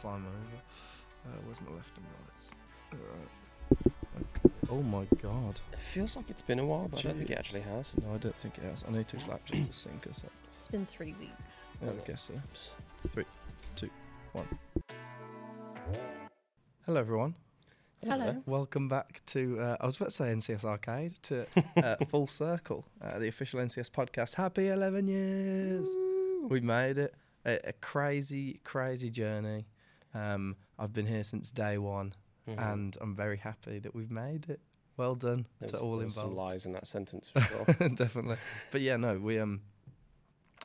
climb over. Uh, where's my left and rights? Uh, okay. Oh my god. It feels like it's been a while, but I don't think it actually has. No, I don't think it has. I need to clap just to sync us up. It's been three weeks. I guess so. Three, two, one. Hello, everyone. Hello. Welcome back to, uh, I was about to say NCS Arcade, to uh, Full Circle, uh, the official NCS podcast. Happy 11 years. We made it. A, a crazy, crazy journey. Um, I've been here since day one, Mhm. and I'm very happy that we've made it. Well done There to all there was some lies in that sentence for sure. Definitely. But yeah, no, we um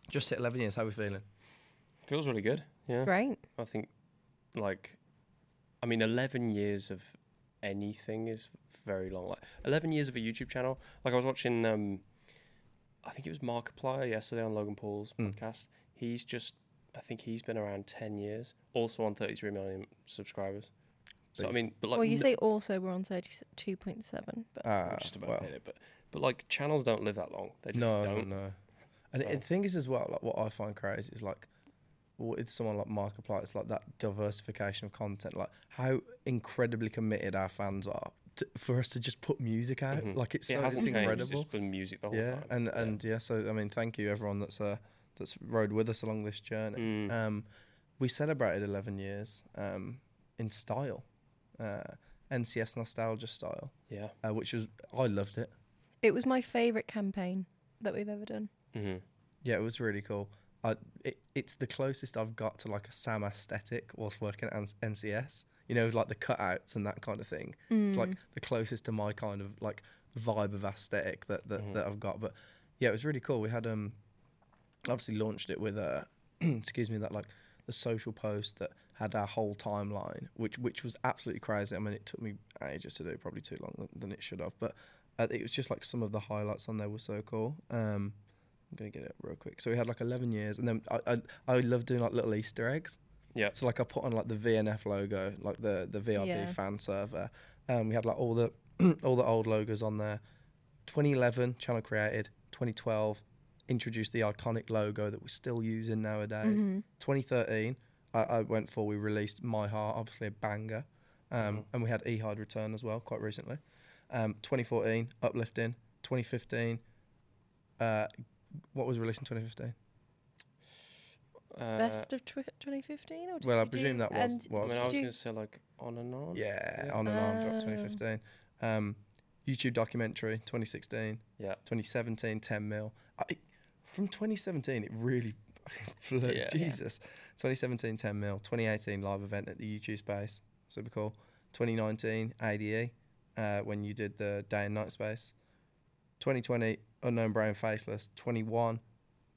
just hit 11 years. How are we feeling? feels really good. Yeah. Great. I think, like, I mean, 11 years of anything is very long. Like, 11 years of a YouTube channel. Like, I was watching, um, I think it was Markiplier yesterday on Logan Paul's Mm. podcast. He's just, I think he's been around 10 years, also on 33 million subscribers. So, I mean, but like, well, you no- say also we're on 32.7, but Ah, just about well, hit it, but, but like, channels don't live that long. They just no, don't. no, no. And So- the thing is as well, like what I find crazy is like with someone like Markiplier, it's like that diversification of content, like how incredibly committed our fans are to, for us to just put music out. Mhm. Like it's it so it's hasn't changed. incredible. It's just been music the whole yeah, time. and Yeah. and yeah, so I mean, thank you everyone that's uh that's rode with us along this journey. Mm. Um, we celebrated 11 years um, in style, uh, NCS nostalgia style, yeah. uh, which was I loved it. it was my favourite campaign that we've ever done. hmm Yeah, it was really cool. I, it, it's the closest I've got to like a Sam aesthetic whilst working at NCS. You know, like the cutouts and that kind of thing. It's like Mm. the closest to my kind of like vibe of aesthetic that that, Mhm. that I've got. But yeah, it was really cool. We had um obviously launched it with a excuse me that like the social post that had our whole timeline, which which was absolutely crazy. I mean, it took me ages to do, probably too long than, than it should have. But uh, it was just like some of the highlights on there were so cool. Um, I'm gonna get it real quick. So we had like 11 years, and then I I, I love doing like little Easter eggs. Yeah. So like I put on like the VNF logo, like the the VRB Yeah. fan server. Um, we had like all the all the old logos on there. 2011 channel created. 2012 introduced the iconic logo that we're still using nowadays. Mhm. 2013 I, I went for we released My Heart, obviously a banger, um, Mhm. and we had Ehide return as well quite recently. Um, 2014 uplifting. 2015. Uh, what was released in 2015? Uh, Best of tw- 2015? Or did Well, I presume that was- and was I mean, I was you- going to say like on and on. Yeah, Yeah. on and on dropped Oh. 2015. Um, YouTube documentary 2016. Yeah. 2017 10 mil. I, from 2017 it really flew. Yeah. Yeah. Jesus. 2017 10 mil. 2018 live event at the YouTube space. Super cool. 2019 ADE uh, when you did the day and night space. 2020 unknown brain faceless. 21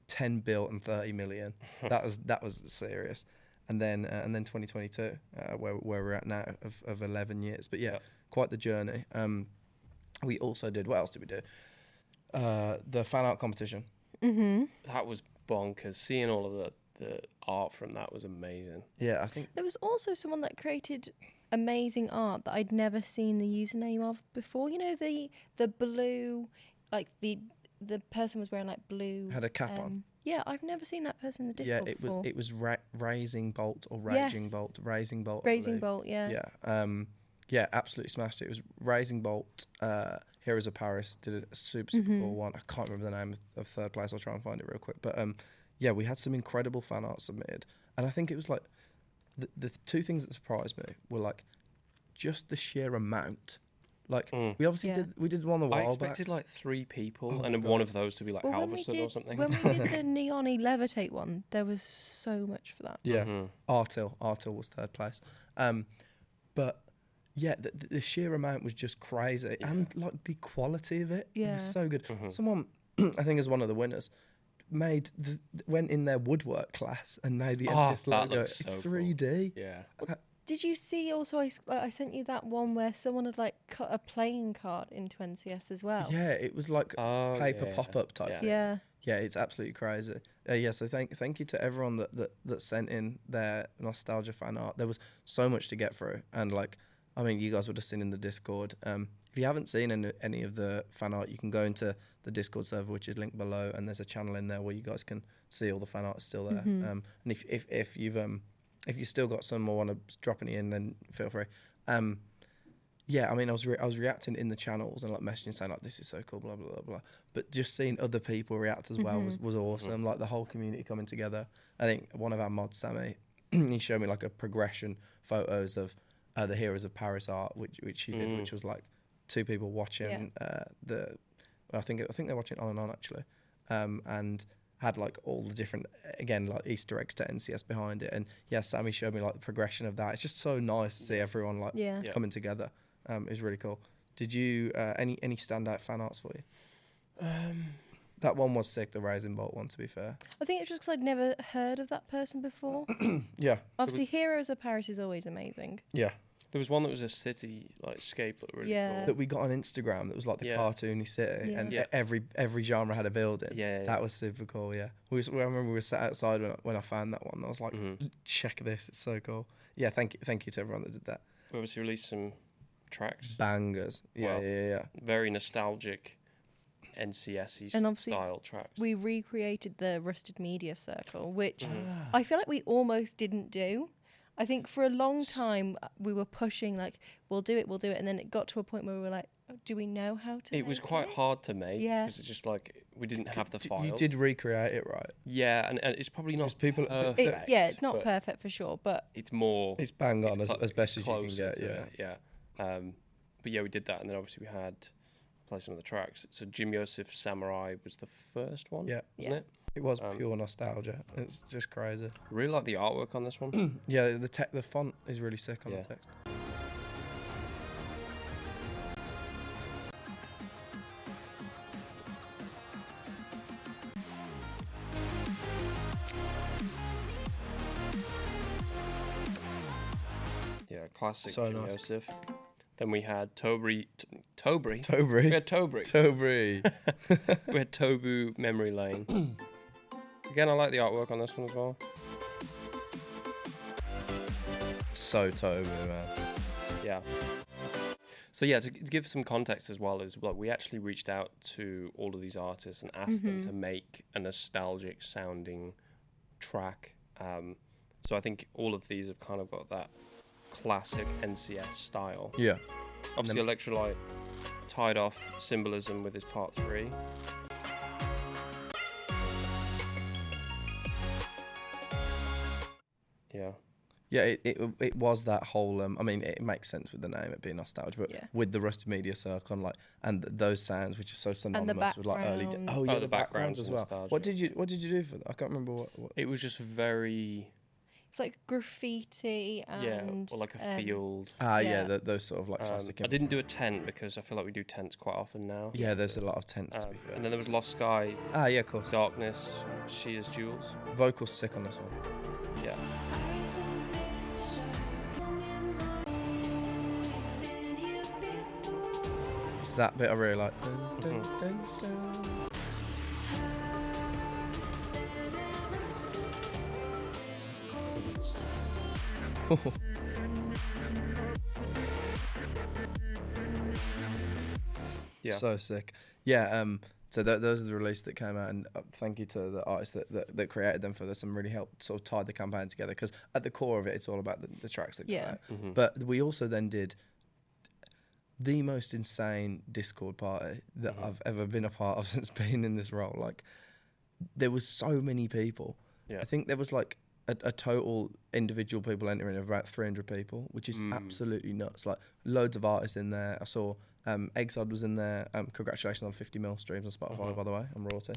10 bill and 30 million. that was that was serious. And then uh, and then 2022 uh, where where we're at now of, of 11 years. But yeah, Yeah. quite the journey. Um, we also did what else did we do? Uh, the fan art competition. Mhm. That was bonkers. Seeing all of the, the art from that was amazing. Yeah, I think There was also someone that created amazing art that I'd never seen the username of before. You know the the blue, like the the person was wearing like blue. had a cap on. um, Yeah, I've never seen that person in the Discord. Yeah, it before. was it was ra- raising bolt or raging Yes. bolt, raising bolt. I Raising. Bolt, yeah. Yeah. Um, yeah, absolutely smashed it. It was Raising Bolt, uh, Heroes of Paris did a super, super Mhm. cool one. I can't remember the name of, of third place. I'll try and find it real quick. But um, yeah, we had some incredible fan art submitted. And I think it was like the, the two things that surprised me were like just the sheer amount. Like Mm. we obviously Yeah. did we did one a I while I expected back. like three people, Oh and my then one of those to be like Well, when Halvorsen did or something. when we did the neon levitate one, there was so much for that. Yeah. Mhm. Artil. Artil was third place. Um, but yeah, the, the- the sheer amount was just crazy, Yeah. and like the quality of it, it Yeah. was so good. Mhm. Someone, I think, is one of the winners, made the, went in their woodwork class and made the Oh, NCS logo so 3D. Yeah. Did you see also I, s- like, I sent you that one where someone had like cut a playing card into NCS as well? Yeah, it was like Oh, paper yeah, pop up type. yeah. Yeah. Yeah, it's absolutely crazy. Uh, yeah, so thank thank you to everyone that, that that sent in their nostalgia fan art. There was so much to get through, and like, I mean, you guys would have seen in the Discord. Um, if you haven't seen any, any of the fan art, you can go into the Discord server, which is linked below, and there's a channel in there where you guys can see all the fan art is still there. Mhm. Um, and if, if if you've um if you still got some or want to drop any in, then feel free. Um, yeah, I mean, I was re- I was reacting in the channels and like messaging saying like this is so cool, blah blah blah blah. But just seeing other people react as well was, was awesome. Like the whole community coming together. I think one of our mods, Sammy, he showed me like a progression photos of uh, the Heroes of Paris art, which which he did, Mm. which was like two people watching uh, the. I think I think they're watching on and on actually, um, and had like all the different again like Easter eggs to NCS behind it. And yeah, Sammy showed me like the progression of that. It's just so nice to see everyone like Yeah. Yeah. coming together. Um, it was really cool. Did you uh, any any standout fan arts for you? Um, That one was sick, the Rising Bolt one. To be fair, I think it's just because I'd never heard of that person before. yeah, Obviously, Heroes of Paris is always amazing. yeah. There was one that was a city like scape that really Yeah. cool. That we got on Instagram that was like the Yeah. cartoony city, and Yeah. every every genre had a building. Yeah, yeah. that was super cool. Yeah, we was, I remember we were sat outside when I, when I found that one. I was like, Mhm. check this, it's so cool. Yeah, thank you, thank you to everyone that did that. We obviously released some tracks. Bangers. Yeah, Wow. yeah, yeah, yeah. Very nostalgic NCS And obviously style tracks. We recreated the Rusted Media Circle, which Mhm. I feel like we almost didn't do. I think for a long time uh, we were pushing like we'll do it, we'll do it, and then it got to a point where we were like, "Oh, do we know how to? It was quite it? hard to make. Yeah. Because it's just like we didn't have the D- files. You did recreate it, right? Yeah, and, and it's probably not people, perfect. It, yeah, it's not perfect for sure, but It's more. it's bang on it's as, clo- as best as you can get. Yeah. it, yeah. Um, but yeah, we did that, and then obviously we had play some of the tracks. So Jim Yosef Samurai was the first one. Yeah. wasn't Yeah. it? It was Um, pure nostalgia. It's just crazy. Really like the artwork on this one. Yeah, the te- the font is really sick on Yeah. the text. yeah, classic So Jim nice. Yosef. Then we had Tobri, T- Tobri. we had Tobri. Tobri. we had Tobu Memory Lane. Again, I like the artwork on this one as well. so Toby, man. Yeah. So yeah, to, to give some context as well is like we actually reached out to all of these artists and asked them to make a nostalgic sounding track. Um, so I think all of these have kind of got that classic NCS style. Yeah. Obviously, Electro-Light tied off symbolism with his part three. Yeah. Yeah, it, it it was that whole. Um, I mean, it makes sense with the name, it being nostalgia, but Yeah. with the Rusty Media Circle and like and th- those sounds, which are so synonymous with like early. Da- background. oh Oh, yeah, the the, backgrounds backgrounds as well. nostalgia. What did you What did you do for that? I can't remember what. what It was just very, it's like graffiti and yeah, or like a um, field. ah, yeah, yeah. th those sort of like Um, classic. I didn't do a tent because I feel like we do tents quite often now. yeah, there's a lot of tents to Um, be fair. and then there was Lost Sky, ah, yeah, of course. Darkness, She is Jules. Vocals sick on this one. Yeah. That bit I really like. Dun, dun, Mhm. dun, dun. Yeah. So sick. Yeah. Um. So th- those are the releases that came out, and uh, thank you to the artists that, that, that created them for this and really helped sort of tie the campaign together. Because at the core of it, it's all about the, the tracks that go Yeah. out. Mhm. But we also then did the most insane Discord party that Mhm. I've ever been a part of since being in this role. Like, there was so many people. Yeah. I think there was like a, a total individual people entering of about 300 people, which is Mm. absolutely nuts. Like, loads of artists in there. I saw um, Exod was in there. Um, congratulations on 50 mil streams on Spotify, Mhm. by the way. I'm royalty.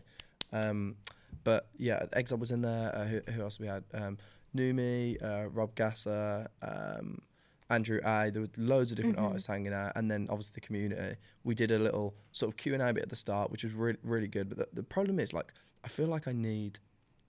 Um, but yeah, Exod was in there. Uh, who, who else we had? Um, Numi, uh, Rob Gasser, um, Andrew A. There were loads of different Mhm. artists hanging out, and then obviously the community. We did a little sort of Q and A bit at the start, which was really really good. But the, the problem is like I feel like I need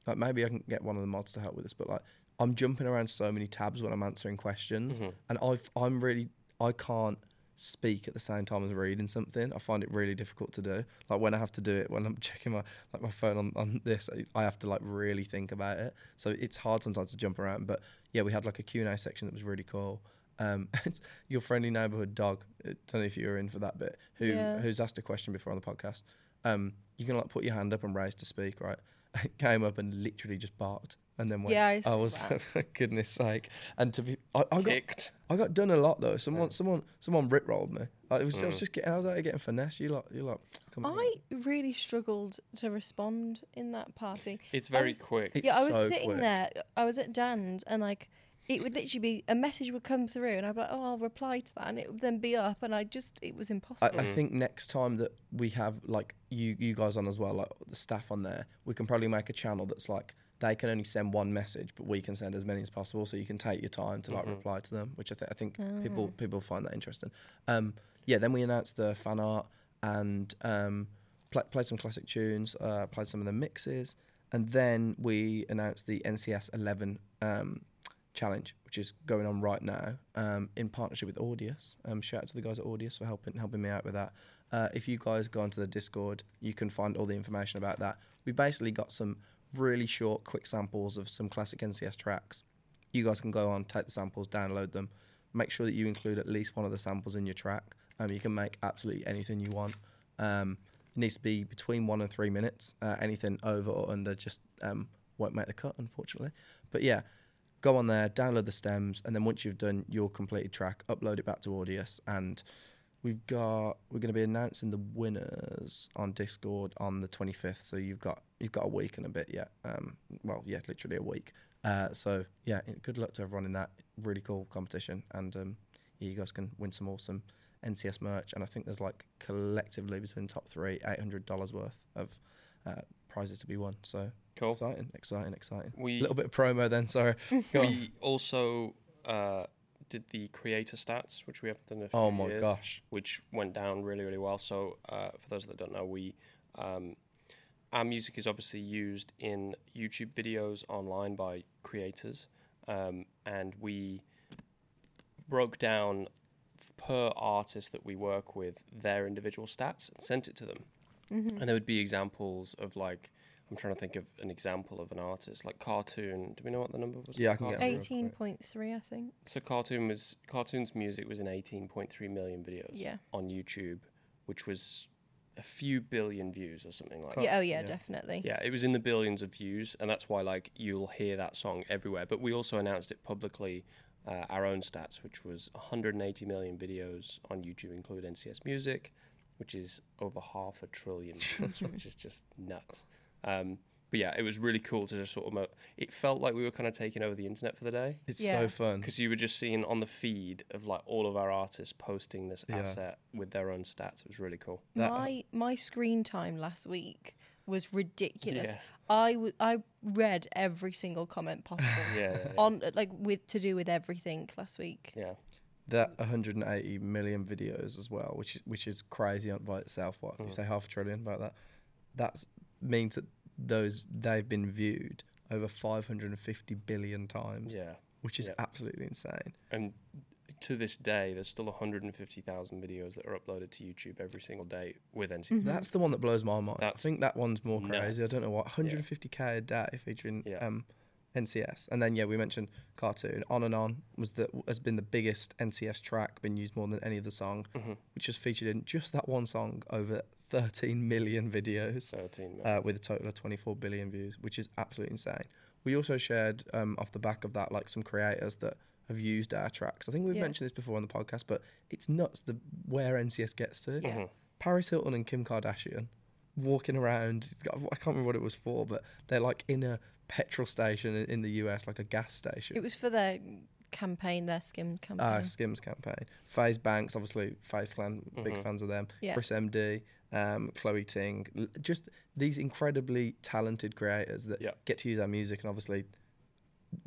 like maybe I can get one of the mods to help with this, but like I'm jumping around so many tabs when I'm answering questions, Mhm. and I've I'm really I can't speak at the same time as reading something. I find it really difficult to do. Like when I have to do it when I'm checking my like my phone on, on this, I- I have to like really think about it. So it's hard sometimes to jump around. But yeah, we had like a Q&A section that was really cool. Um, your friendly neighborhood dog. I don't know if you were in for that bit. Who Yeah. who's asked a question before on the podcast. Um, you can like put your hand up and raise to speak, right? came up and literally just barked, and then went. Yeah, I saw was goodness sake. And to be, I, I got Kicked. I got done a lot though. Someone someone someone rip rolled me. Like, it was I Mm. was just getting I was out here getting finesse. You like you like. Come on. I really struggled to respond in that party. It's very was- quick. It's yeah, I was so sitting quick. there. I was at Dan's, and like, it would literally be a message would come through, and I'd be like, "Oh, I'll reply to that," and it would then be up, and I just, it was impossible. I think next time that we have like you you guys on as well, like the staff on there, we can probably make a channel that's like they can only send one message, but we can send as many as possible, so you can take your time to like reply to them, which I think I think people people find that interesting. Um, yeah, then we announced the fan art and um, pla played some classic tunes, uh, played some of the mixes, and then we announced the NCS 11 um, challenge, which is going on right now um, in partnership with Audius. Um, shout out to the guys at Audius for helping helping me out with that. Uh, if you guys go onto the Discord, you can find all the information about that. We basically got some really short, quick samples of some classic NCS tracks. You guys can go on, take the samples, download them. Make sure that you include at least one of the samples in your track. Um, you can make absolutely anything you want. Um, it needs to be between one and three minutes. Uh, anything over or under just um, won't make the cut, unfortunately. But yeah, go on there, download the stems, and then once you've done your completed track, upload it back to Audius. And we've got we're going to be announcing the winners on Discord on the 25th. So you've got you've got a week and a bit yet. Um, well, yeah, literally a week. Uh, so yeah, good luck to everyone in that really cool competition, and um, yeah, you guys can win some awesome NCS merch. And I think there's like collectively between top three, eight hundred dollars worth of uh, prizes to be won. So Cool. exciting, exciting, exciting. We A little bit of promo then. Sorry. Go on. we also uh, did the creator stats, which we haven't done in a few Oh my years, gosh. which went down really really well. So uh, for those that don't know, we um, our music is obviously used in YouTube videos online by creators, um, and we broke down per artist that we work with their individual stats and sent it to them. Mm-hmm. And there would be examples of like I'm trying to think of an example of an artist like cartoon. Do we know what the number was? Yeah, I can get Cartoon? it. Eighteen point three, I think. So cartoon was cartoon's music was in 18.3 million videos Yeah. on YouTube, which was a few billion views or something like Car- that. Yeah. Oh, yeah, yeah. definitely. Yeah, it was in the billions of views, and that's why like you'll hear that song everywhere. But we also announced it publicly, uh, our own stats, which was 180 million videos on YouTube, include NCS Music, which is over half a trillion views, which is just nuts. Um, but yeah, it was really cool to just sort of. Mo- it felt like we were kind of taking over the internet for the day It's Yeah. so fun. because you were just seeing on the feed of like all of our artists posting this Yeah. asset with their own stats. It was really cool. That- my my screen time last week was ridiculous. Yeah. I w- I read every single comment possible Yeah, yeah, yeah. on like with to do with everything last week. yeah. That 180 million videos as well, which is which is crazy by itself. What you Mm. say, half a trillion about that? That means that those they've been viewed over 550 billion times, Yeah. which is Yeah. absolutely insane. And to this day, there's still 150,000 videos that are uploaded to YouTube every single day with NC. Mhm. That's the one that blows my mind. I think that one's more crazy. I don't know what 150k a day featuring Yeah. um, NCS, and then yeah, we mentioned cartoon. On and on was the has been the biggest NCS track, been used more than any other song, Mhm. which has featured in just that one song over 13 million videos. 13 million. uh, with a total of 24 billion views, which is absolutely insane. We also shared um, off the back of that, like some creators that have used our tracks. I think we've Yeah. mentioned this before on the podcast, but it's nuts the where NCS gets to. Yeah. Mhm. Paris Hilton and Kim Kardashian walking around. I can't remember what it was for, but they're like in a petrol station in, in the US, like a gas station. It was for their campaign, their skim campaign. Ah, Skims campaign. FaZe Banks, obviously, FaZe Clan, big Mhm. fans of them. Yeah. Chris MD, um, Chloe Ting, l- just these incredibly talented creators that Yeah. get to use our music, and obviously,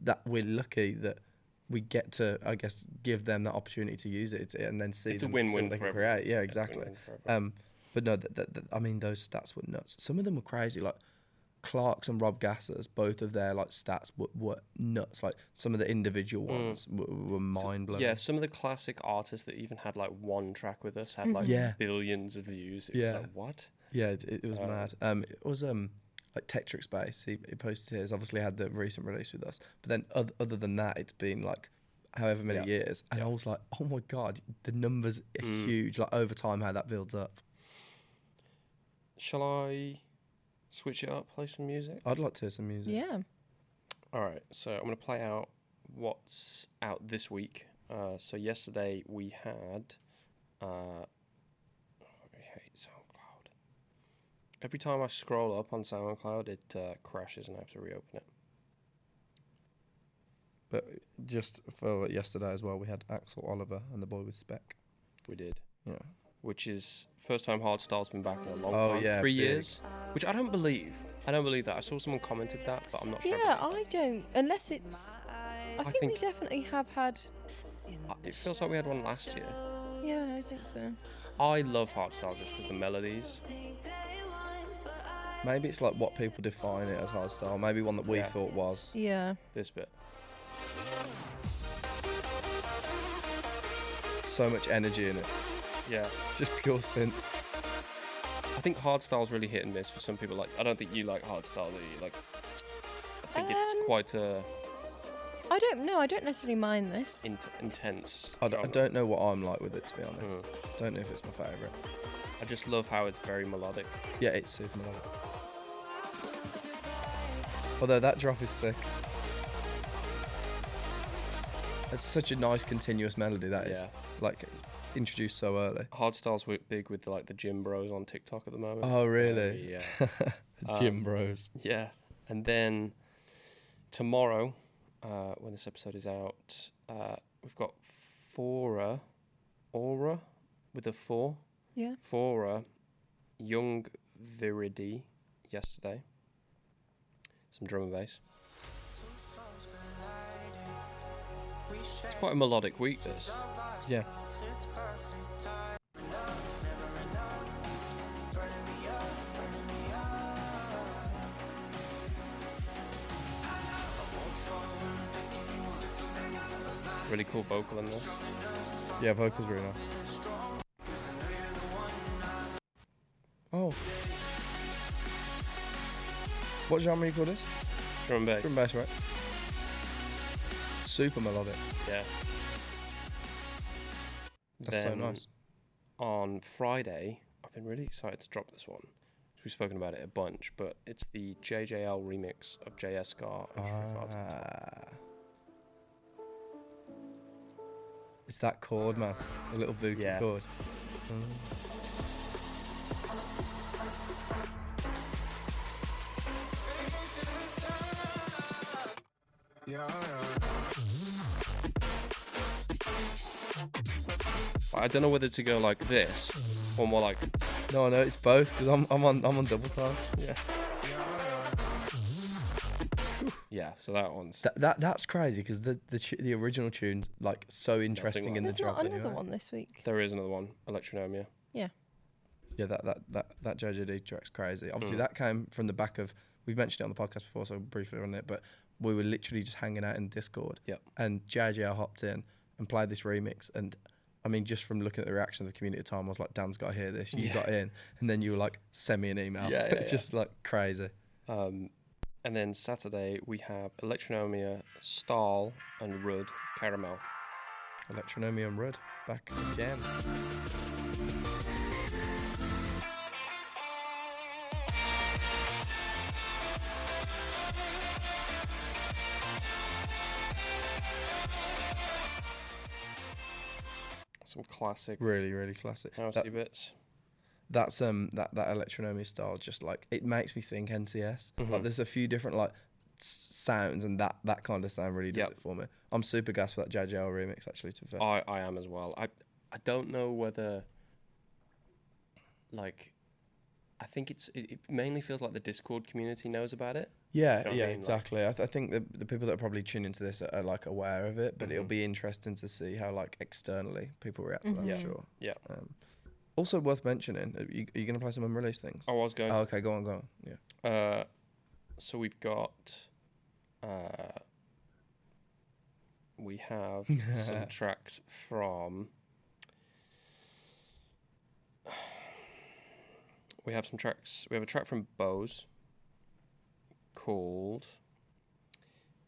that we're lucky that we get to, I guess, give them that opportunity to use it and then see It's a them, see what win-win they for can everyone. create. Yeah, It's a exactly. win-win. Um, but no, th- th- th- I mean, those stats were nuts. Some of them were crazy. Like Clarx and Rob Gassers, both of their like stats were, were nuts. Like some of the individual Mm. ones were, were mind blowing. yeah, some of the classic artists that even had like one track with us had like Yeah. billions of views. It Yeah. was like, what? Yeah, it, it was Um, mad. Um, it was um like Tetrick Space. He, he posted his. Obviously, had the recent release with us. But then, other, other than that, it's been like however many Yeah. years, and I was like, oh my god, the numbers are Mm. huge. Like over time, how that builds up. Shall I switch it up, play some music? I'd like to hear some music. Yeah. All right, so I'm going to play out what's out this week. Uh, so yesterday we had. Uh, I hate SoundCloud. Every time I scroll up on SoundCloud, it uh, crashes and I have to reopen it. But just for yesterday as well, we had Axel Oliver and the boy with spec. We did, Yeah. Which is first time Hardstyle's been back in a long Oh, time. yeah, three big. years, which I don't believe. I don't believe that. I saw someone commented that, but I'm not sure. Yeah, I don't. Unless it's. I think, we definitely have had. It feels like we had one last year. Yeah, I think so. I love Hardstyle just because the melodies. Maybe it's like what people define it as hardstyle. Maybe one that we Yeah. thought was. Yeah. This bit. So much energy in it. Yeah. Just pure synth. I think hardstyle's really hit and miss for some people. Like, I don't think you like hardstyle, do you? Like, I think it's Um, quite a I don't know. I don't necessarily mind this. in- intense. I, d- I genre. don't know what I'm like with it, to be honest. Mm. Don't know if it's my favourite. I just love how it's very melodic. Yeah, it's super melodic. Although that drop is sick. It's such a nice continuous melody that is. yeah. Like introduced so early. Hardstyle's wi- big with like the gym bros on TikTok at the moment. Oh really? Yeah. Gym Um, bros. Yeah. And then tomorrow, uh, when this episode is out, uh, we've got Fora, Aura with a four. Yeah. Fora, Young Viridi yesterday. Some drum and bass. It's quite a melodic week, this. Yeah. Really cool vocal in this. Yeah, vocals really nice. Oh. What genre you call this? Drum and bass. Drum and bass, right? Super melodic. Yeah. That's so nice. On Friday, I've been really excited to drop this one. We've spoken about it a bunch, but it's the JJL remix of JS Scar and Street Ah. It's that chord, man. The little vocal Yeah. chord. But I don't know whether to go like this or more like No, no, it's both because I'm, I'm on I'm on double time. yeah. Yeah, so that one's That, that that's crazy because the the tu- the original tune's like so interesting like in the There's drop. not another anyway. one this week. there is another one, Electronomia. Yeah, Yeah, that that that that JJD track's crazy. Obviously, Mm. that came from the back of we've mentioned it on the podcast before, so briefly on it, but we were literally just hanging out in Discord. Yep. And JJL hopped in and played this remix, and I mean, just from looking at the reaction of the community at the time, I was like, "Dan's got to hear this." You Yeah. got in, and then you were like, "Send me an email." Yeah, yeah, just like crazy. Um, and then Saturday we have Electronomia, Stahl, and Rud Caramel. Electronomia and Rudd back again. Some classic Really, really classic. housey That, bits. that's um that that electronomia style just like it makes me think NCS. Like Mhm. there's a few different like sounds and that that kind of sound really does Yep. it for me. I'm super gassed for that JJL remix actually. To be fair. I, I am as well. I I don't know whether like I think it's it, it mainly feels like the Discord community knows about it. yeah, know what I yeah, mean? Like- exactly. I, th- I think the the people that are probably tuning into this are, are like aware of it, but it'll Mhm. be interesting to see how like externally people react to that Mhm. for Yeah. sure. Yeah. Um, also worth mentioning, are you, are you going to play some unreleased things? I was going. Oh, okay, go on, go on. Yeah. Uh, so we've got. Uh, we have some tracks from. We have some tracks. We have a track from Bose called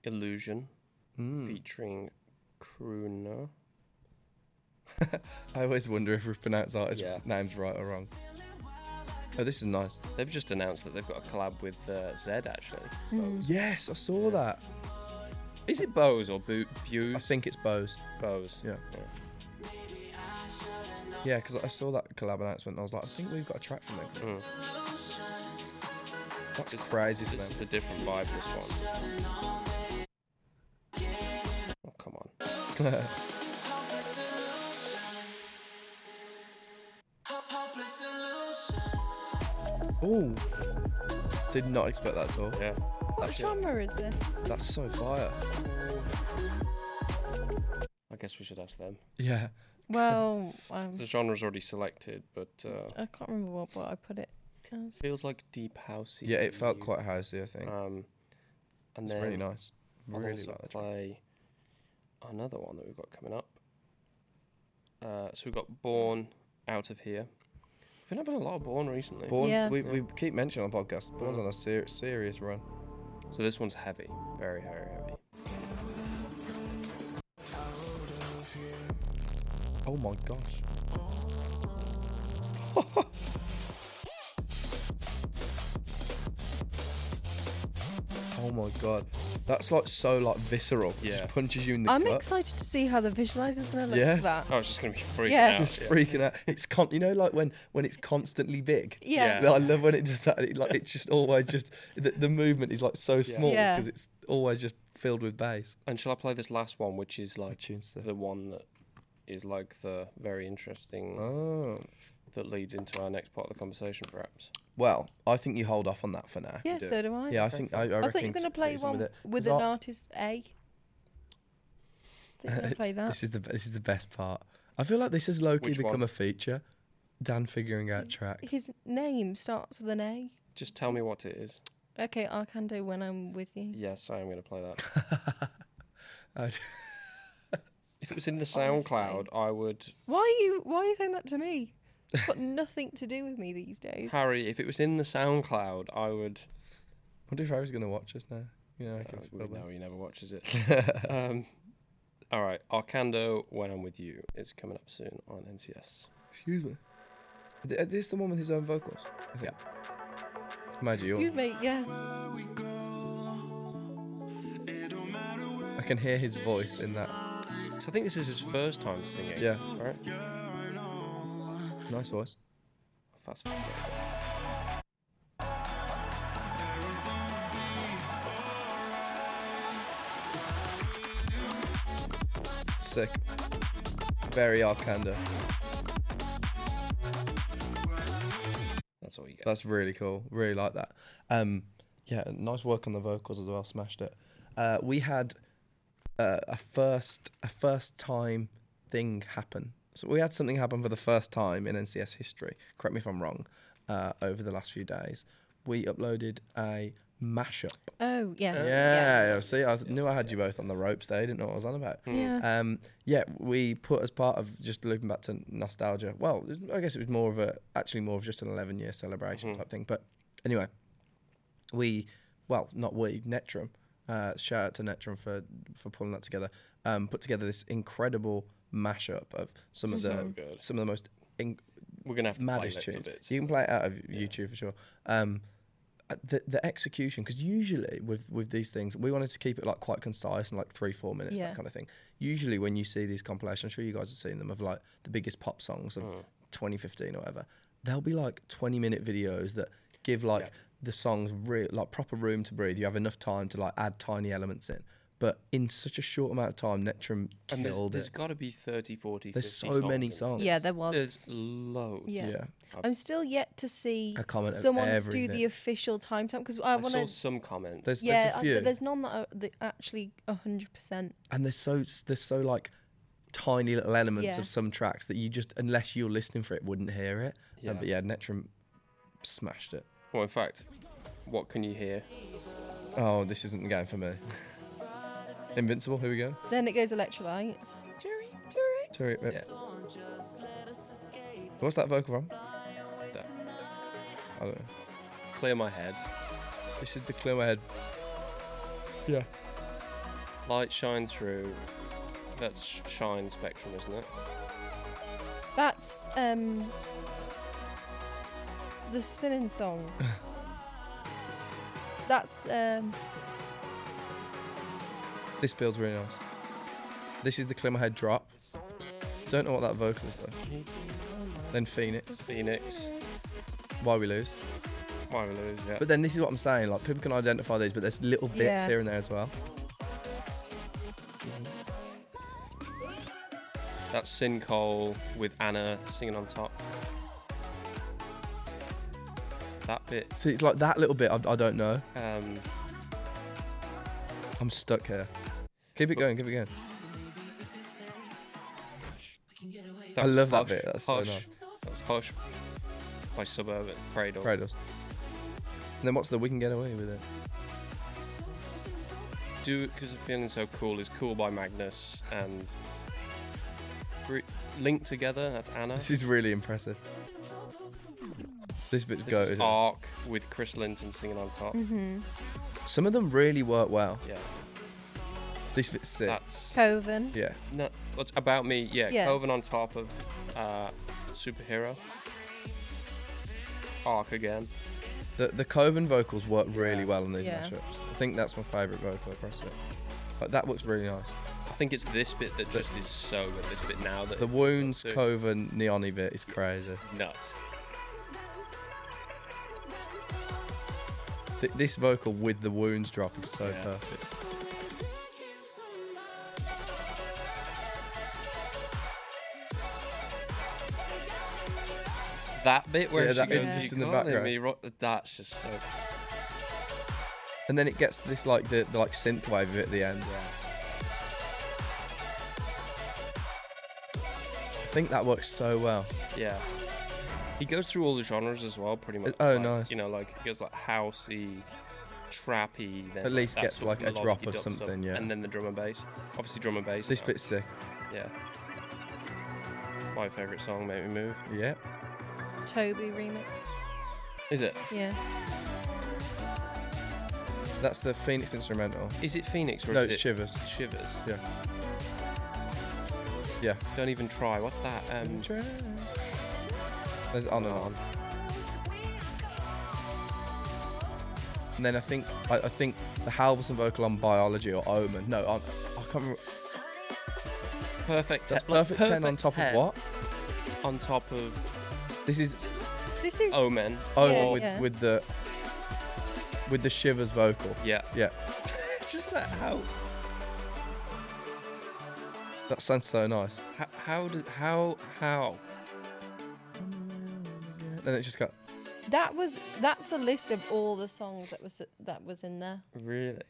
Illusion, Mm. featuring Crooner. I always wonder if we pronounce artists' Yeah. names right or wrong. Oh, this is nice. They've just announced that they've got a collab with uh, Zed actually. Mm. Yes, I saw that. Is it Bose or Bo- I think it's Bose. Bose. Yeah. Yeah, because I saw that collab announcement and I was like, I think we've got a track from them. Mm. That's This- crazy for them. is a different vibe. This one. Oh come on. Oh, did not expect that at all. Yeah. What That's it. genre is this? That's so fire. I guess we should ask them. Yeah. Well, um, The genre's already selected, but uh, I can't remember what, what I put it as. feels like deep housey. Yeah, it felt quite housey, I think. Um, and it's then really nice. I'll Really also like that track. play another one that we've got coming up. Uh, so we've got Born Out of Here. We've been having a lot of Born recently. Born, Yeah. we, Yeah. we keep mentioning on the podcast, Born's Mm. on a ser- serious run. So this one's heavy, very, very heavy. Oh my gosh. oh my god. That's like so like visceral. It Yeah. Just punches you in the I'm gut. excited to see how the visualizer's gonna look Yeah. for that. Oh, it's just gonna be freaking Yeah. out. Just yeah. freaking out. It's con- you know like when when it's constantly big. Yeah. Yeah. I love when it does that. It, like it's just always just the, the movement is like so small Yeah. because it's always just filled with bass. And shall I play this last one, which is Like like tunes the one that is like the very interesting Oh. that leads into our next part of the conversation, perhaps. Well, I think you hold off on that for now. Yeah, do. so do I. Yeah, I think I, I, I reckon thought you were gonna play one with with, an I- artist A. I think you're gonna play that. This is the this is the best part. I feel like this has low key Which become one? a feature. Dan figuring out tracks. His name starts with an A. Just tell me what it is. Okay, I can do when I'm with you. Yes, I am going to play that. I- If it was in the Honestly. SoundCloud, I would. Why are you Why are you saying that to me? It's got nothing to do with me these days. Harry, if it was in the SoundCloud, I would. wonder if Harry's gonna watch us now. You know, I Uh, can we feel know he never watches it. um, all right, Arcando, When I'm With You, is coming up soon on NCS. Excuse me. Is this the one with his own vocals? I think. Imagine You you. mate, yeah. I can hear his voice in that. So I think this is his first time singing. Yeah, Right? nice voice. Fast forward. Sick. Very Arcando. That's all you get. That's really cool. Really like that. Um, yeah, nice work on the vocals as well. Smashed it. Uh, we had uh, a first a first time thing happen. So we had something happen for the first time in NCS history. Correct me if I'm wrong. Uh, over the last few days, we uploaded a mashup. Oh yes. Yeah, yeah. see, I knew I had you both on the ropes. There, didn't know what I was on about. Yeah. Um, yeah, we put as part of just looping back to nostalgia. Well, was- I guess it was more of a actually more of just an 11 year celebration Mhm. type thing. But anyway, we well not we Netrum. Uh, shout out to Netrum for for pulling that together. Um, put together this incredible mashup of some of the So good. some of the most in- We're going to have to play maddest bits of tunes. it. So you can play it out of Yeah. YouTube for sure. Um, uh, the the execution because usually with with these things we wanted to keep it like quite concise and like three four minutes Yeah. that kind of thing. Usually when you see these compilations, I'm sure you guys have seen them of like the biggest pop songs of Mm. 2015 or whatever. They'll be like 20 minute videos that give like Yeah. The songs re- like proper room to breathe. You have enough time to like add tiny elements in. But in such a short amount of time, Netrum And there's, killed there's it. got to be 30, 40, There's 50 so many in it. songs. Yeah, there was. There's loads. Yeah. yeah. I'm still yet to see A comment of someone do everything. the official time time because I I want saw to. some comments. There's, Yeah, there's a I- few. there's none that are that actually hundred percent. and there's so there's so like tiny little elements Yeah. of some tracks that you just unless you're listening for it wouldn't hear it. yeah. Uh, but yeah, Netrum smashed it. Well, in fact, what can you hear? Oh, this isn't the game for me. Invincible, here we go. Then it goes Electro-Light. Sorry, uh, Yeah. What's that vocal from? That. I don't know. Clear my head. This is the clear my head. Yeah. Light shine through. That's shine spectrum, isn't it? That's um. The spinning song. That's um. This build's really nice. This is the Climmerhead drop. Don't know what that vocal is though. Then Phoenix. Phoenix. Why we lose. Why we lose? Yeah. But then this is what I'm saying. Like people can identify these, but there's little bits Yeah. here and there as well. That's Sin Cole with Anna singing on top. That bit. So it's like that little bit. I, I don't know. Um, I'm stuck here. Keep it going. Keep it going. I love that bit. That's so nice. That's Hush by Suburban Cradle. Kratos. And then what's the we can get away with it? Do it because of feeling so cool is cool by Magnus and Re- linked together. That's Anna. This is really impressive. This bit's This go. is Arc with Chris Linton singing on top. Mm-hmm. Some of them really work well. Yeah, This bit's sick. that's Coven. yeah. no. That's about me. Yeah, Yeah. Coven on top of uh, superhero. Arc again. The the Coven vocals work really Yeah. well on these Yeah. mashups. I think that's my favourite vocal across it. Like, that looks really nice. I think it's this bit that just is so good. This bit now that The wounds, Coven, Neon bit is crazy. nuts. Th- this vocal with the wounds drop is so Yeah. perfect. That bit where Yeah, she that goes, just in the background. me ro-" That's just so. And then it gets this like the, the like synth wave at the end. I think that works so well. Yeah. He goes through all the genres as well, pretty much. oh, like, nice. You know, like he goes like housey, trappy. Then At least gets, like, a drop of dub stuff, something, yeah. And then the drum and bass. Obviously, drum and bass. This uh, bit's sick. Yeah. My favorite song, "Make Me Move." Yeah. Toby remix. Is it? Yeah. That's the Phoenix instrumental. Is it Phoenix or No, is it's it Shivers. Shivers? Yeah. Yeah. Don't even try. What's that? Um, There's oh, on and on. And then I think I, I think the Halvorsen vocal on Biology or Omen. No, on I can't remember. perfect. That's te- like, perfect, ten on top 10 of what? On top of This is This is. Omen. Omen Yeah, with yeah. with the with the Shivers vocal. Yeah. Yeah, Just that how that sounds so nice. how, how does how how And it just got That was. That's a list of all the songs that was that was in there. really?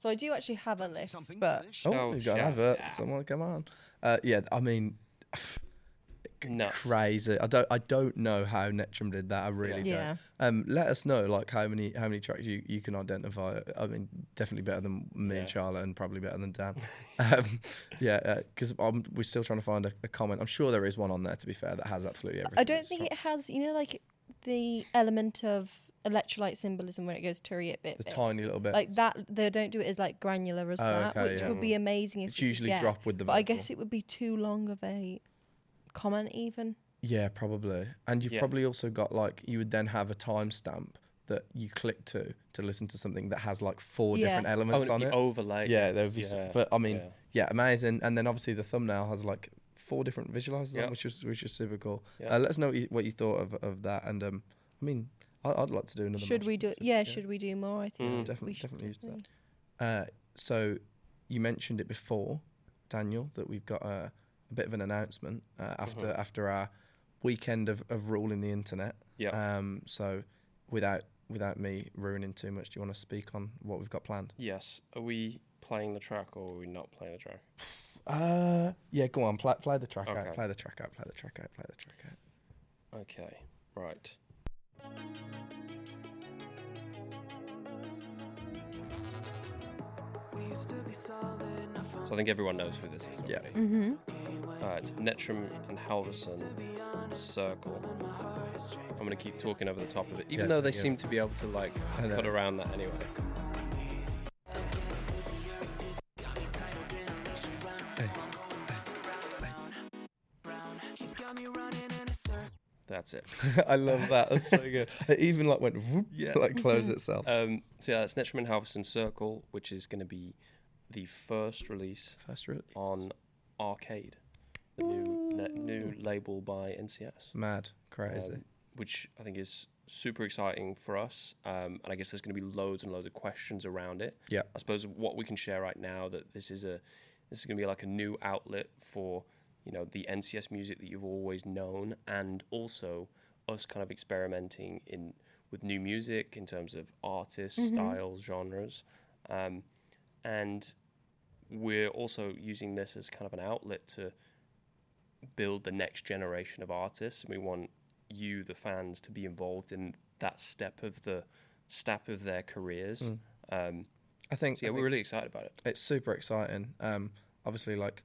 So I do actually have a list, but oh, Oh, we've got an advert. Yeah. Someone come on. Uh, yeah, I mean, Nuts. crazy. I don't I don't know how Netrum did that. I really yeah. don't. Um, let us know like how many how many tracks you, you can identify. I mean, definitely better than me Yeah. and Charlotte, and probably better than Dan. um, yeah, because um, we're still trying to find a, a comment. I'm sure there is one on there. To be fair, that has absolutely everything. I don't think top- it has. You know, like the element of Electro-Light symbolism when it goes to a bit. the bit. tiny little bit. Like that, they don't do it as like granular as Oh, that, okay, which yeah. would be amazing if It's usually get, drop with the. But I guess it would be too long of a comment, even. Yeah, probably. And you've Yeah. probably also got like you would then have a timestamp that you click to to listen to something that has like four Yeah. different Oh, elements on the it. overlay. yeah, there would be. yeah, But I mean, yeah. yeah. amazing. And then obviously the thumbnail has like four different visualizers, on, which is which is super cool. Yeah. Uh, let us know what you, what you thought of, of that. And um, I mean, I, I'd like to do another. Should we do? episode, Yeah, should we do more? I think Mm. Definitely- should definitely used to do. Uh, so you mentioned it before, Daniel, that we've got a, a bit of an announcement uh, after Mhm. after our weekend of, of ruling the internet. Yeah. Um, so without without me ruining too much, do you want to speak on what we've got planned? Yes. Are we playing the track or are we not playing the track? Uh, yeah, go on, play, play the track Okay. out, play the track out, play the track out, play the track out. Okay. Right. So I think everyone knows who this is. Yeah. Mm-hmm. Uh, it's Netrum and Halvorsen Circle. I'm gonna keep talking over the top of it, even Yeah, though they yeah. seem to be able to like I cut around that anyway. That's it. I love that. That's so good. It even like went whoop, Yeah. like closed itself. Um, so yeah, that's Netrum and Halvorsen Circle, which is going to be the first release First release. on Arcade, the new ne- new label by NCS. Mad, crazy. um, which I think is super exciting for us. Um, and I guess there's going to be loads and loads of questions around it. Yeah. I suppose what we can share right now that this is a this is going to be like a new outlet for you know the NCS music that you've always known, and also us kind of experimenting in with new music in terms of artists, styles, genres, um, and we're also using this as kind of an outlet to build the next generation of artists. And we want you, the fans, to be involved in that step of the step of their careers. Mm. Um, I think so yeah, I we're think really excited about it. it's super exciting. Um, obviously, like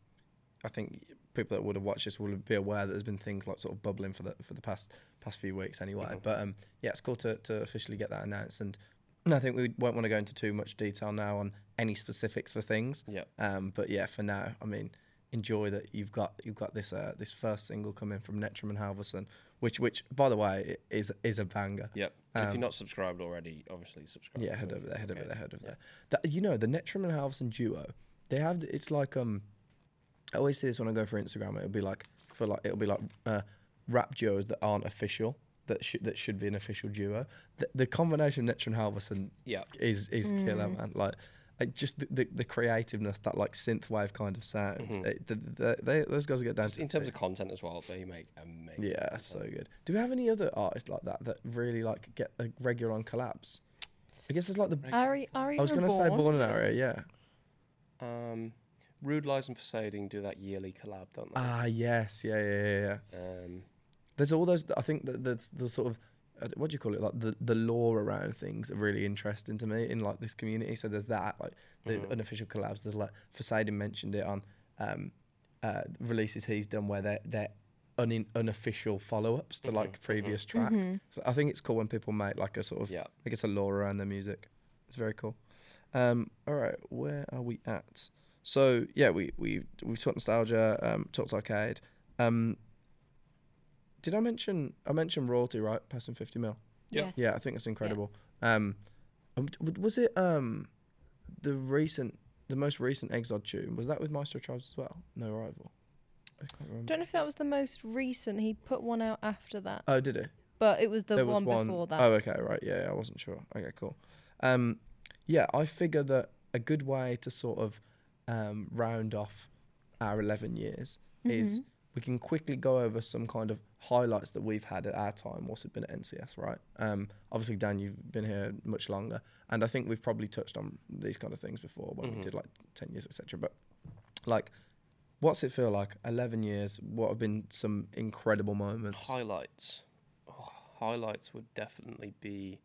I think people that would have watched this will be aware that there's been things like sort of bubbling for the for the past past few weeks anyway. Mhm. But um, yeah, it's cool to, to officially get that announced, and I think we won't want to go into too much detail now on any specifics for things. Yeah. Um, but yeah, for now, I mean, enjoy that you've got you've got this uh, this first single coming from Netrum and Halvorsen, which which by the way is is a banger. Yep. And if Um, you're not subscribed already, obviously subscribe. Yeah, head over there, head over there, head over Yeah. there. That you know, the Netrum and Halvorsen duo, they have it's like um I always see this when I go for Instagram, it'll be like for like it'll be like uh rap duos that aren't official. That should that should be an official duo. The, the combination of Netrum and Halvorsen Yeah. is is killer, Mm. man. Like I just the, the, the creativeness, that like synth wave kind of sound. Mhm. it- the, the, they, those guys get down Just to in terms of content as well, they make amazing. yeah, content. so good. Do we have any other artists like that that really like get a regular on collabs? I guess it's like the. Ari, Ari I was going to say Born and Area, yeah. Um, RudeLies and Facading do that yearly collab, don't they? Ah, yes, yeah, yeah, yeah, yeah. um, There's all those. I think that the the sort of uh, what do you call it? Like the the law around things are really interesting to me in like this community. So there's that like the Mhm. unofficial collabs. There's like Facading mentioned it on um, uh, releases he's done where they're they're un- unofficial follow ups to like mhm. previous tracks. Mhm. So I think it's cool when people make like a sort of yeah. I guess a law around their music. It's very cool. Um, all right, where are we at? So yeah, we we we talked nostalgia, um, talked arcade. Um, did I mention I mentioned royalty right? Passing fifty mil. Yeah. Yes. Yeah, I think that's incredible. Um, um, was it um, the recent, the most recent Egzod tune? Was that with Maestro Chives as well? No rival. I can't remember. Don't know if that was the most recent. He put one out after that, Oh, did it? but it was the there one, was one before that. Oh, okay, right. Yeah, I wasn't sure. Okay, cool. Um, yeah, I figure that a good way to sort of um, round off our 11 years is Mhm. we can quickly go over some kind of highlights that we've had at our time whilst we've been at NCS, right? Um, obviously, Dan, you've been here much longer, and I think we've probably touched on these kind of things before when we Mhm. did like 10 years, etc. But like, what's it feel like? 11 years, what have been some incredible moments? Highlights. Oh, highlights would definitely be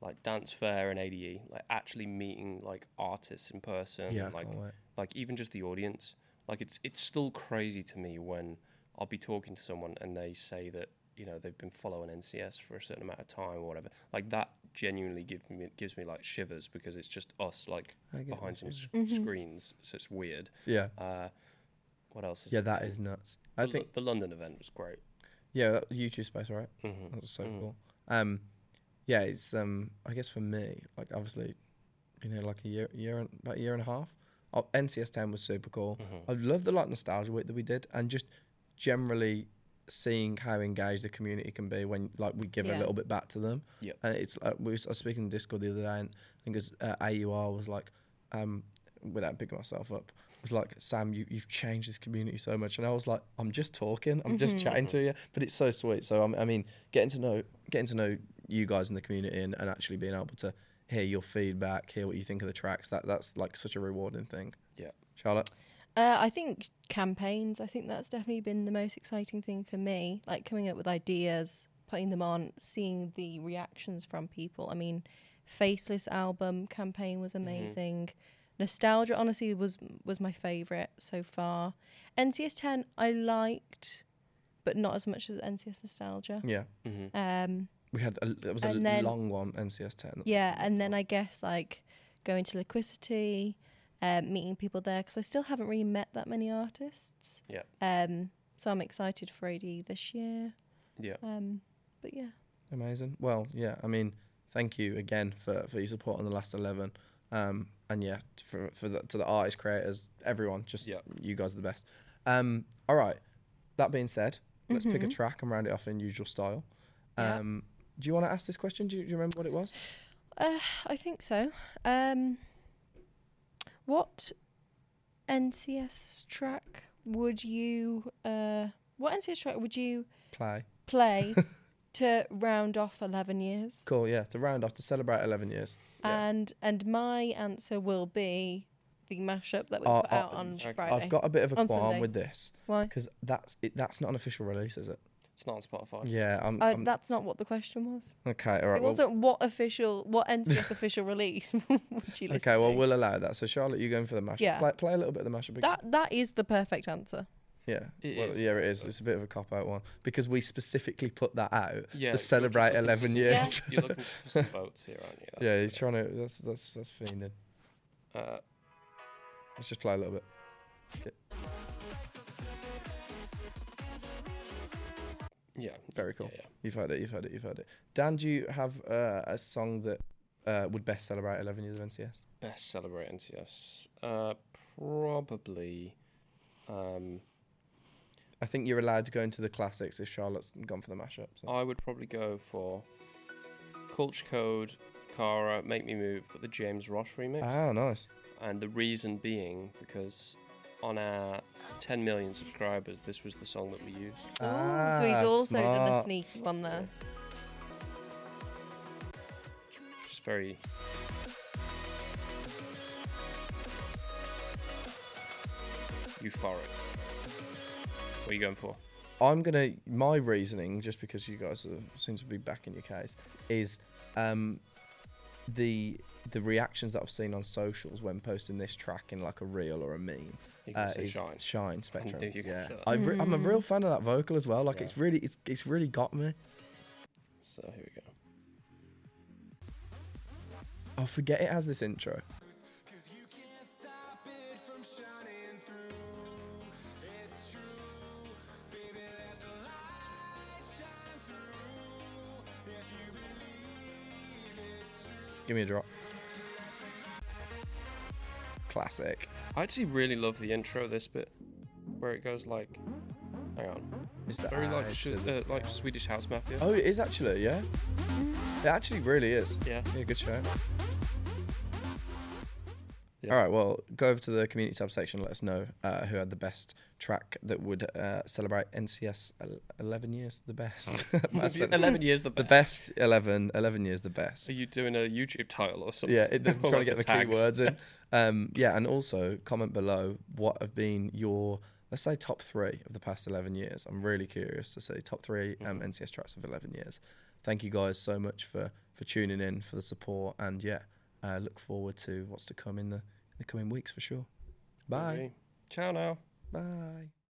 like Dancefair and ADE, like actually meeting like artists in person, yeah, like can't wait. Like even just the audience. Like it's it's still crazy to me when I'll be talking to someone and they say that you know they've been following NCS for a certain amount of time or whatever. Like that genuinely gives me gives me like shivers because it's just us like behind some yeah. s- Mhm. screens, so it's weird. Yeah. Uh, what else? Is Yeah, that is nuts. I the, think the London event was great. yeah, that YouTube space, right? Mm-hmm. That was so Mm. cool. Um, yeah, it's um, I guess for me, like obviously, you know, like a year, year and about a year and a half. Oh, NCS ten was super cool. Mm-hmm. I love the like nostalgia week that we did, and just generally seeing how engaged the community can be when like we give a little bit back to them. Yeah, And it's like we was, I was speaking in Discord the other day, and I think it was uh, AUR was like, um, without picking myself up, was like, Sam, you you've changed this community so much, and I was like, I'm just talking, I'm just Mhm. chatting to you, but it's so sweet. So um, I mean, getting to know getting to know you guys in the community and, and actually being able to hear your feedback, hear what you think of the tracks, that that's like such a rewarding thing. Yeah. Charlotte. Uh, I think campaigns. I think that's definitely been the most exciting thing for me. Like coming up with ideas, putting them on, seeing the reactions from people. I mean, Faceless album campaign was amazing. Nostalgia, honestly, was was my favorite so far. NCS 10 I liked, but not as much as NCS Nostalgia. Yeah. Mm-hmm. Um, We had a, it was a then- long one, NCS ten. yeah, and then I guess like going to Liquicity, um, meeting people there because I still haven't really met that many artists. Yeah. Um, so I'm excited for AD this year. Yeah. Um, but yeah. Amazing. Well, yeah. I mean, thank you again for, for your support on the last eleven. Um, and yeah, for for the, to the artists, creators, everyone. Just Yeah. you guys are the best. Um, all right. That being said, let's pick a Mhm. track and round it off in usual style. Yeah. Um, do you want to ask this question? Do you, do you remember what it was? Uh, I think so. Um, what NCS track would you? Uh, what NCS track would you Play. play to round off eleven years? Cool. Yeah. To round off to celebrate eleven years. Yeah. And and my answer will be the mashup that we Oh, put oh, out on okay. Friday. I've got a bit of a On qualm Sunday. with this Why? because that's it, that's not an official release, is it? It's not on Spotify. Yeah. I'm, Uh, I'm- that's not what the question was. okay. All right. it well- wasn't what official, what NCS official release would you listen Okay, well to? we'll allow that. So Charlotte, you going for the mashup? Yeah. Play, play a little bit of the mashup. again. that that is the perfect answer. yeah, It well, is. yeah, it is. It's a bit of a cop out one because we specifically put that out Yeah, to you're just celebrate looking for 11 some- years. You're looking for some votes here, aren't you? That's yeah, he's trying to. That's that's that's fiending. is. Uh, Let's just play a little bit. Yeah. Very cool. Yeah, yeah. You've heard it. You've heard it. You've heard it. Dan, do you have uh, a song that uh, would best celebrate 11 years of NCS? Best celebrate NCS. Uh, probably. Um, I think you're allowed to go into the classics if Charlotte's gone for the mashup. So. I would probably go for Culture Code, Karra, Make Me Move, but the James Ross remix. Ah, nice. and the reason being because on our 10 million subscribers, this was the song that we used. Ah, so he's also done a smart. sneaky one there. Just very. Euphoric. What are you going for? I'm gonna. My reasoning, just because you guys are, seem to be back in your case, is um, the the reactions that I've seen on socials when posting this track in like a reel or a meme. Uh, is Shine. Shine Spektrem. knew you were gonna Yeah. I re- I'm a real fan of that vocal as well. Like Yeah. it's really, it's it's really got me. So here we go. I forget it has this intro. Give me a drop. Classic. I actually really love the intro of this bit, where it goes like, hang on, is that very like sh- uh, like. Swedish House Mafia. Oh, it is actually, yeah. It actually really is. Yeah. Yeah, good show. Yeah. All right, well, go over to the community tab section. Let us know uh, who had the best track that would uh, celebrate NCS 11 years, the best. 11 years the best. the best. best 11, 11 years, the best. Are you doing a YouTube title or something? Yeah, it, trying to get the, the keywords in. Um, yeah, and also comment below what have been your, let's say, top three of the past 11 years. I'm really curious to see top 3 um, Mhm. NCS tracks of 11 years. Thank you guys so much for for tuning in, for the support, and yeah, uh, look forward to what's to come in the, in the coming weeks for sure. Bye. Ciao now. Bye.